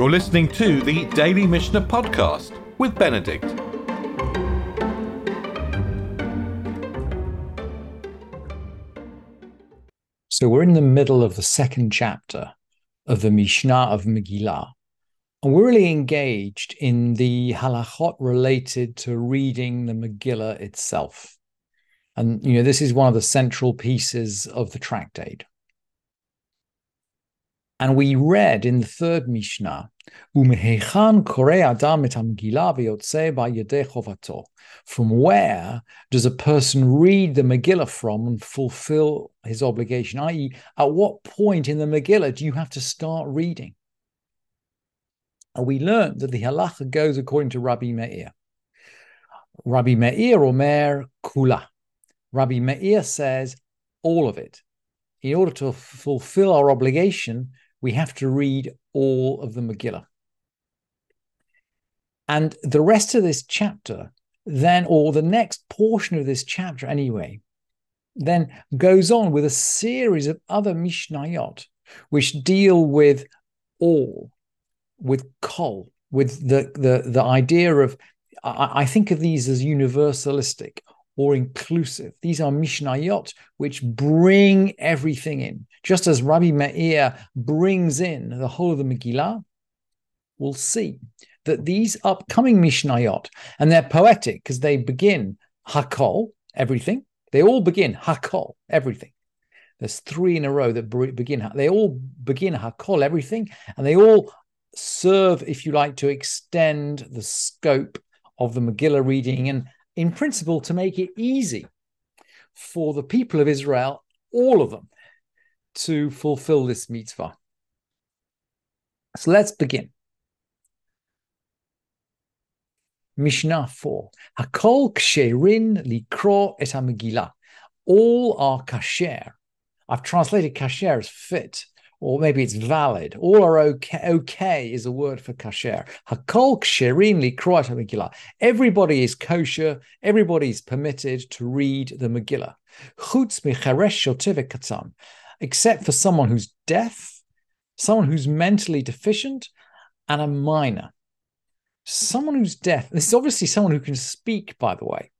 You're listening to the Daily Mishnah Podcast with Benedict. So we're in the middle of the second chapter of the Mishnah of Megillah. And we're really engaged in the halachot related to reading the Megillah itself. And, you know, this is one of the central pieces of the tractate. And we read in the third Mishnah, From where does a person read the Megillah from and fulfill his obligation? I.e., at what point in the Megillah do you have to start reading? And we learned that the halacha goes according to Rabbi Meir. Rabbi Meir Omer Kula. Rabbi Meir says all of it. In order to fulfill our obligation, we have to read all of the Megillah. And the rest of this chapter, then, or the next portion of this chapter anyway, then goes on with a series of other Mishnayot, which deal with all, with kol, with the, the, the idea of, I, I think of these as universalistic or inclusive. These are Mishnayot, which bring everything in. Just as Rabbi Meir brings in the whole of the Megillah, we'll see that these upcoming Mishnayot, and they're poetic because they begin Hakol, everything. They all begin Hakol, everything. There's three in a row that begin, they all begin Hakol, everything, and they all serve, if you like, to extend the scope of the Megillah reading and in principle, to make it easy for the people of Israel, all of them, to fulfill this mitzvah. So let's begin. Mishnah 4. Hakol ksherin likro et All are kasher. I've translated kasher as fit or maybe it's valid. All are okay. Okay is a word for kasher. Hakol ksherin likroat Megillah. Everybody is kosher. Everybody is permitted to read the Megillah. Chutz micharesh except for someone who's deaf, someone who's mentally deficient, and a minor. Someone who's deaf. This is obviously someone who can speak, by the way,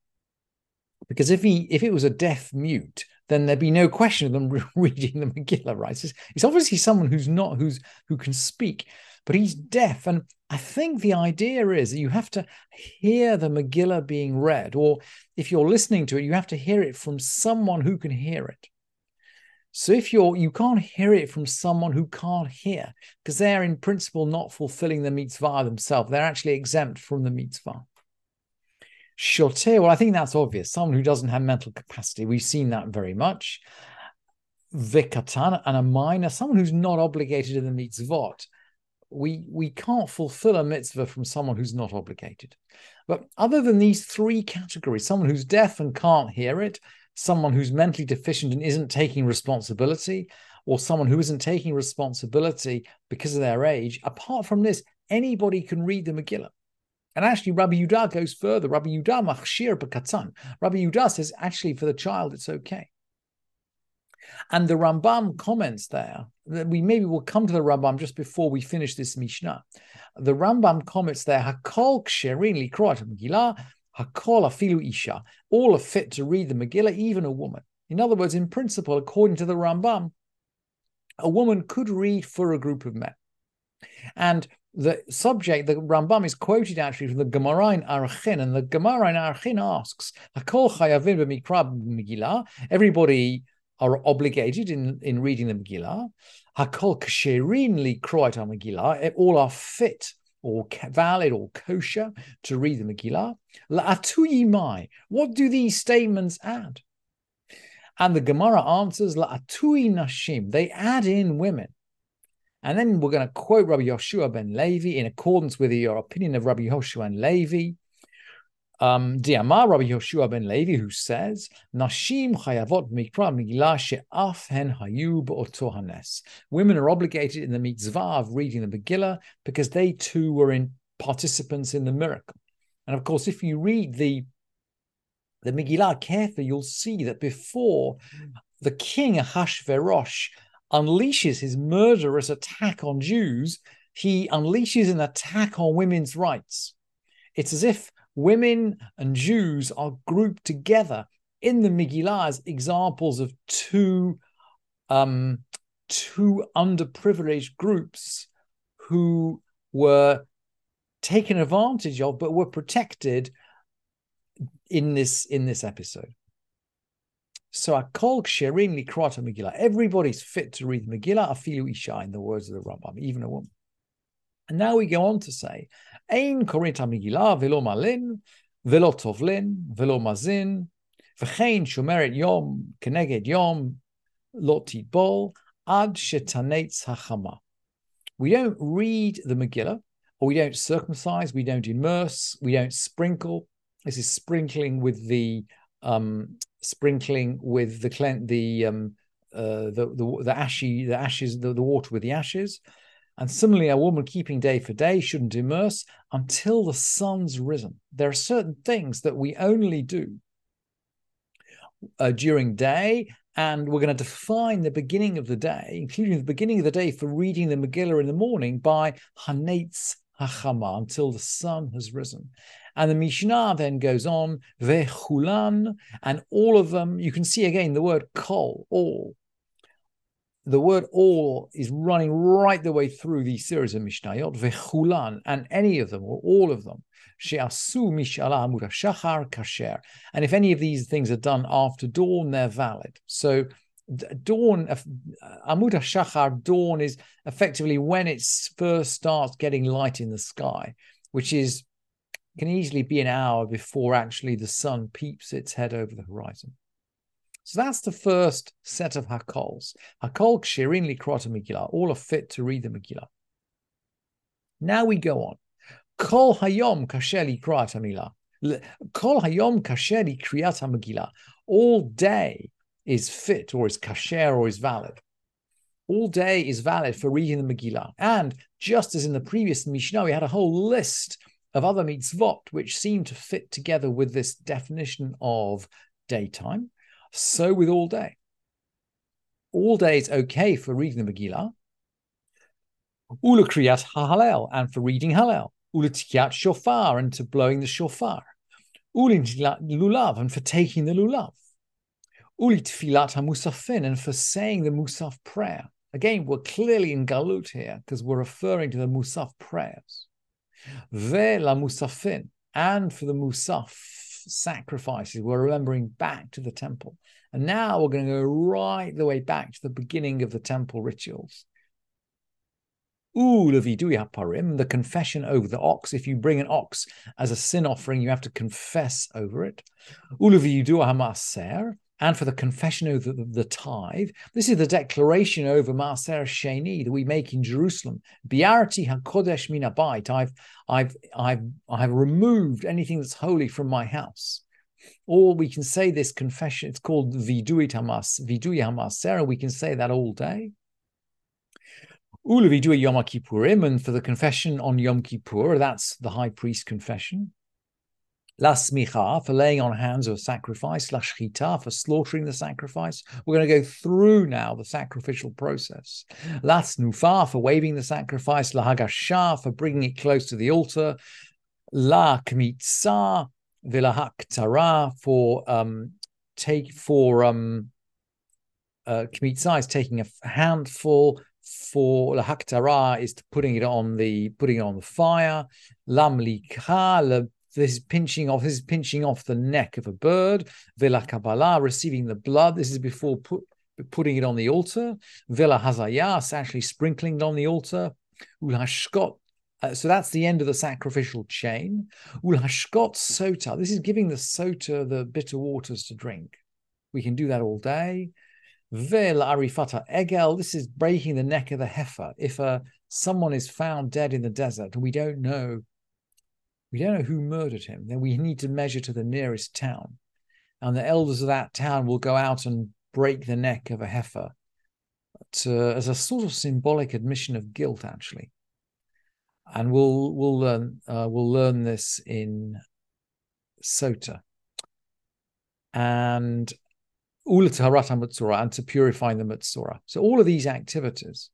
because if he if it was a deaf mute, then there'd be no question of them reading the Megillah, right? It's, it's, obviously someone who's not who's who can speak, but he's deaf. And I think the idea is that you have to hear the Megillah being read, or if you're listening to it, you have to hear it from someone who can hear it. So if you're you can't hear it from someone who can't hear, because they're in principle not fulfilling the mitzvah themselves, they're actually exempt from the mitzvah. Shote, well, I think that's obvious. Someone who doesn't have mental capacity. We've seen that very much. Vikatan and a minor, someone who's not obligated in the mitzvot. We we can't fulfill a mitzvah from someone who's not obligated. But other than these three categories, someone who's deaf and can't hear it, someone who's mentally deficient and isn't taking responsibility, or someone who isn't taking responsibility because of their age, apart from this, anybody can read the Megillah. And actually, Rabbi Yudah goes further. Rabbi Yudah machshir b'katzan. Rabbi Yudah says, actually, for the child, it's okay. And the Rambam comments there that we maybe will come to the Rambam just before we finish this Mishnah. The Rambam comments there, Hakol ksherin likroat Megillah, Hakol afilu isha. All are fit to read the Megillah, even a woman. In other words, in principle, according to the Rambam, a woman could read for a group of men. And the subject, the Rambam is quoted actually from the Gemara in Arachin, and the Gemara in Arachin asks, Everybody are obligated in, in reading the Megillah. Hakol li Megillah. All are fit or valid or kosher to read the Megillah. What do these statements add? And the Gemara answers, La'atui nashim. They add in women. And then we're going to quote Rabbi Yoshua ben Levi in accordance with your opinion of Rabbi Yoshua ben Levi. Um, Diamar Rabbi Yoshua ben Levi, who says, Nashim chayavot mikra megillah she'af hen hayu hanes. Women are obligated in the mitzvah of reading the Megillah because they too were in participants in the miracle. And of course, if you read the the Megillah carefully, you'll see that before the king Ahashverosh unleashes his murderous attack on Jews, he unleashes an attack on women's rights. It's as if women and Jews are grouped together in the Megillah as examples of two um, two underprivileged groups who were taken advantage of but were protected in this in this episode. So I kol ksherin likrat Megillah. Everybody's fit to read Megillah. Afilu isha, in the words of the Rambam, even a woman. And now we go on to say, Ein korint Megillah velo malin, velo tovlin, velo mazin, v'chein shomeret yom keneged yom loti bol ad shetanetz hachama. We don't read the Megillah, or we don't circumcise, we don't immerse, we don't sprinkle. This is sprinkling with the um, sprinkling with the the um, uh, the, the the ashy the ashes the, the water with the ashes. And similarly, a woman keeping day for day shouldn't immerse until the sun's risen. There are certain things that we only do uh, during day, and we're going to define the beginning of the day, including the beginning of the day for reading the Megillah in the morning by Hanetz Hachama until the sun has risen. And the Mishnah then goes on, Vechulan, and all of them, you can see again the word kol, all. The word all is running right the way through these series of Mishnayot, Vechulan, and any of them or all of them. She'asu mishala shachar kasher. And if any of these things are done after dawn, they're valid. So dawn, Amud Shachar, dawn is effectively when it first starts getting light in the sky, which is can easily be an hour before actually the sun peeps its head over the horizon. So that's the first set of hakols. Hakol kshirin likrot Megillah, all are fit to read the Megillah. Now we go on. Kol hayom kasher likrot Megillah. Kol hayom kasher likriyat Megillah. All day is fit or is kasher or is valid. All day is valid for reading the Megillah. And just as in the previous Mishnah, we had a whole list of other mitzvot which seem to fit together with this definition of daytime. So with all day. All day is okay for reading the Megillah. Ula kriyat halel and for reading Hallel. Ula tikiyat shofar and to blowing the shofar. Ulin lulav and for taking the lulav. Uli tfilat hamusafin and for saying the musaf prayer. Again, we're clearly in galut here because we're referring to the musaf prayers. Ve la musafin, and for the musaf sacrifices, we're remembering back to the temple. And now we're going to go right the way back to the beginning of the temple rituals. parim, the confession over the ox. If you bring an ox as a sin offering, you have to confess over it. Ulavidu hamaser, and for the confession of the, the, tithe. This is the declaration over Maaser Sheni that we make in Jerusalem. Biarti hakodesh min I've, I've, I've, I've removed anything that's holy from my house. Or we can say this confession. It's called viduit hamas, vidui hamaser. We can say that all day. Ula vidui Yom Kippurim, and for the confession on Yom Kippur, that's the high priest confession. La smicha, for laying on hands of sacrifice. La shchita, for slaughtering the sacrifice. We're going to go through now the sacrificial process. La snufa, for waving the sacrifice. La hagasha, for bringing it close to the altar. La kmitza, vilahaktara, for um, take for um, uh, kmitza is taking a handful for lahaktara is putting it on the putting it on the fire. Lamlikha, this is pinching off. This is pinching off the neck of a bird. Vela Kabbalah, receiving the blood. This is before put, putting it on the altar. Vela Hazayas, actually sprinkling it on the altar. Ulhashkot. Uh, so that's the end of the sacrificial chain. Ulhashkot sota. This is giving the sota the bitter waters to drink. We can do that all day. Vel arifata egel. This is breaking the neck of the heifer. If uh, someone is found dead in the desert, we don't know we don't know who murdered him. Then we need to measure to the nearest town. And the elders of that town will go out and break the neck of a heifer to, as a sort of symbolic admission of guilt, actually. And we'll we'll learn uh, we'll learn this in Sota. And Ulat Harata and to purify the Mutzora. So all of these activities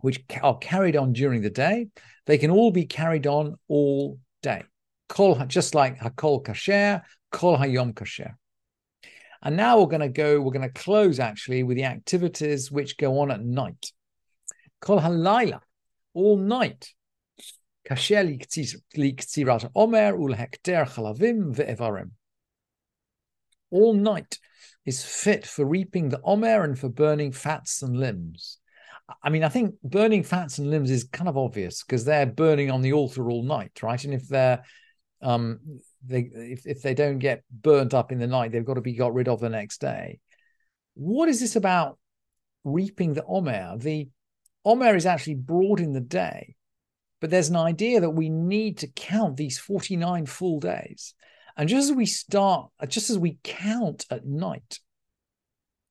which are carried on during the day, they can all be carried on all day. Kol, just like Hakol Kasher, Kol Hayom Kasher. And now we're going to go, we're going to close actually with the activities which go on at night. Kol Halayla, all night. Kasher liktsirat omer ul chalavim ve'evarim. All night is fit for reaping the omer and for burning fats and limbs. I mean, I think burning fats and limbs is kind of obvious because they're burning on the altar all night, right? And if they're um they if, if they don't get burnt up in the night, they've got to be got rid of the next day. What is this about reaping the Omer? The Omer is actually brought in the day, but there's an idea that we need to count these 49 full days. And just as we start, just as we count at night,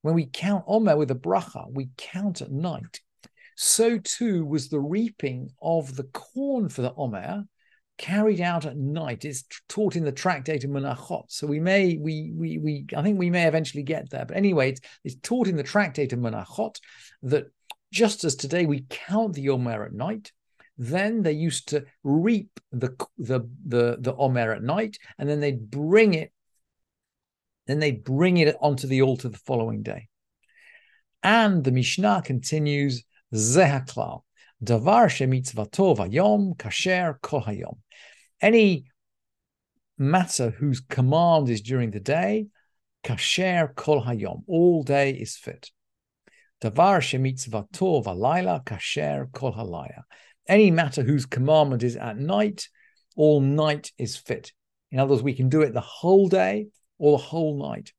when we count Omer with a bracha, we count at night. So too was the reaping of the corn for the Omer carried out at night. It's taught in the tractate of Menachot. So we may, we, we, we, I think we may eventually get there. But anyway, it's, it's taught in the tractate of Menachot that just as today we count the Omer at night, then they used to reap the the the the Omer at night, and then they'd bring it, then they'd bring it onto the altar the following day. And the Mishnah continues, Zehaklal. Davar shemitzvato vayom kasher kol hayom. Any matter whose command is during the day, kasher kol hayom, all day is fit. Davar shemitzvato valayla kasher kol halaya. Any matter whose commandment is at night, all night is fit. In other words, we can do it the whole day or the whole night.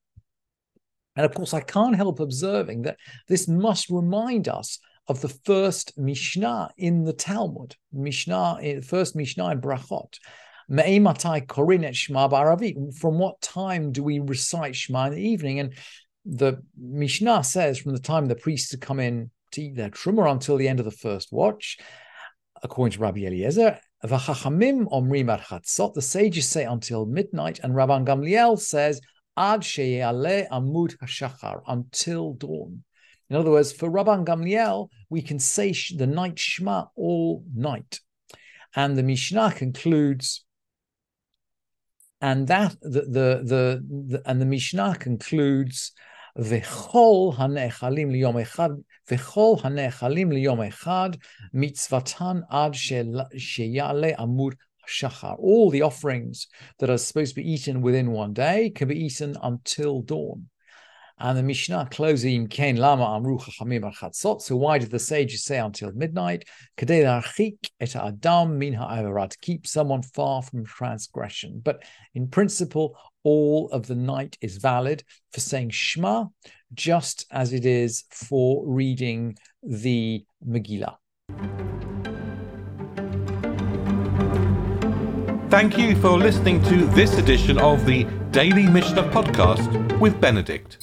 And of course, I can't help observing that this must remind us of the first Mishnah in the Talmud, Mishnah, eh, first Mishnah in Brachot. From what time do we recite Shema in the evening? And the Mishnah says from the time the priests come in to eat their truma until the end of the first watch, according to Rabbi Eliezer. The sages say until midnight, and Rabban Gamliel says ad amud hashachar until dawn. In other words, for Rabban Gamliel, we can say the night Shema all night. And the Mishnah concludes, and that the the the, the and the Mishnah concludes, v'chol hanechalim liyom echad, v'chol hanechalim liyom echad, mitzvatan ad sheyale amud shachar. All the offerings that are supposed to be eaten within one day can be eaten until dawn. And the Mishnah closing Kain Lama Amru Chachamim Chatzot. So why did the sages say until midnight? et Adam min to keep someone far from transgression. But in principle, all of the night is valid for saying Shema, just as it is for reading the Megillah. Thank you for listening to this edition of the Daily Mishnah Podcast with Benedict.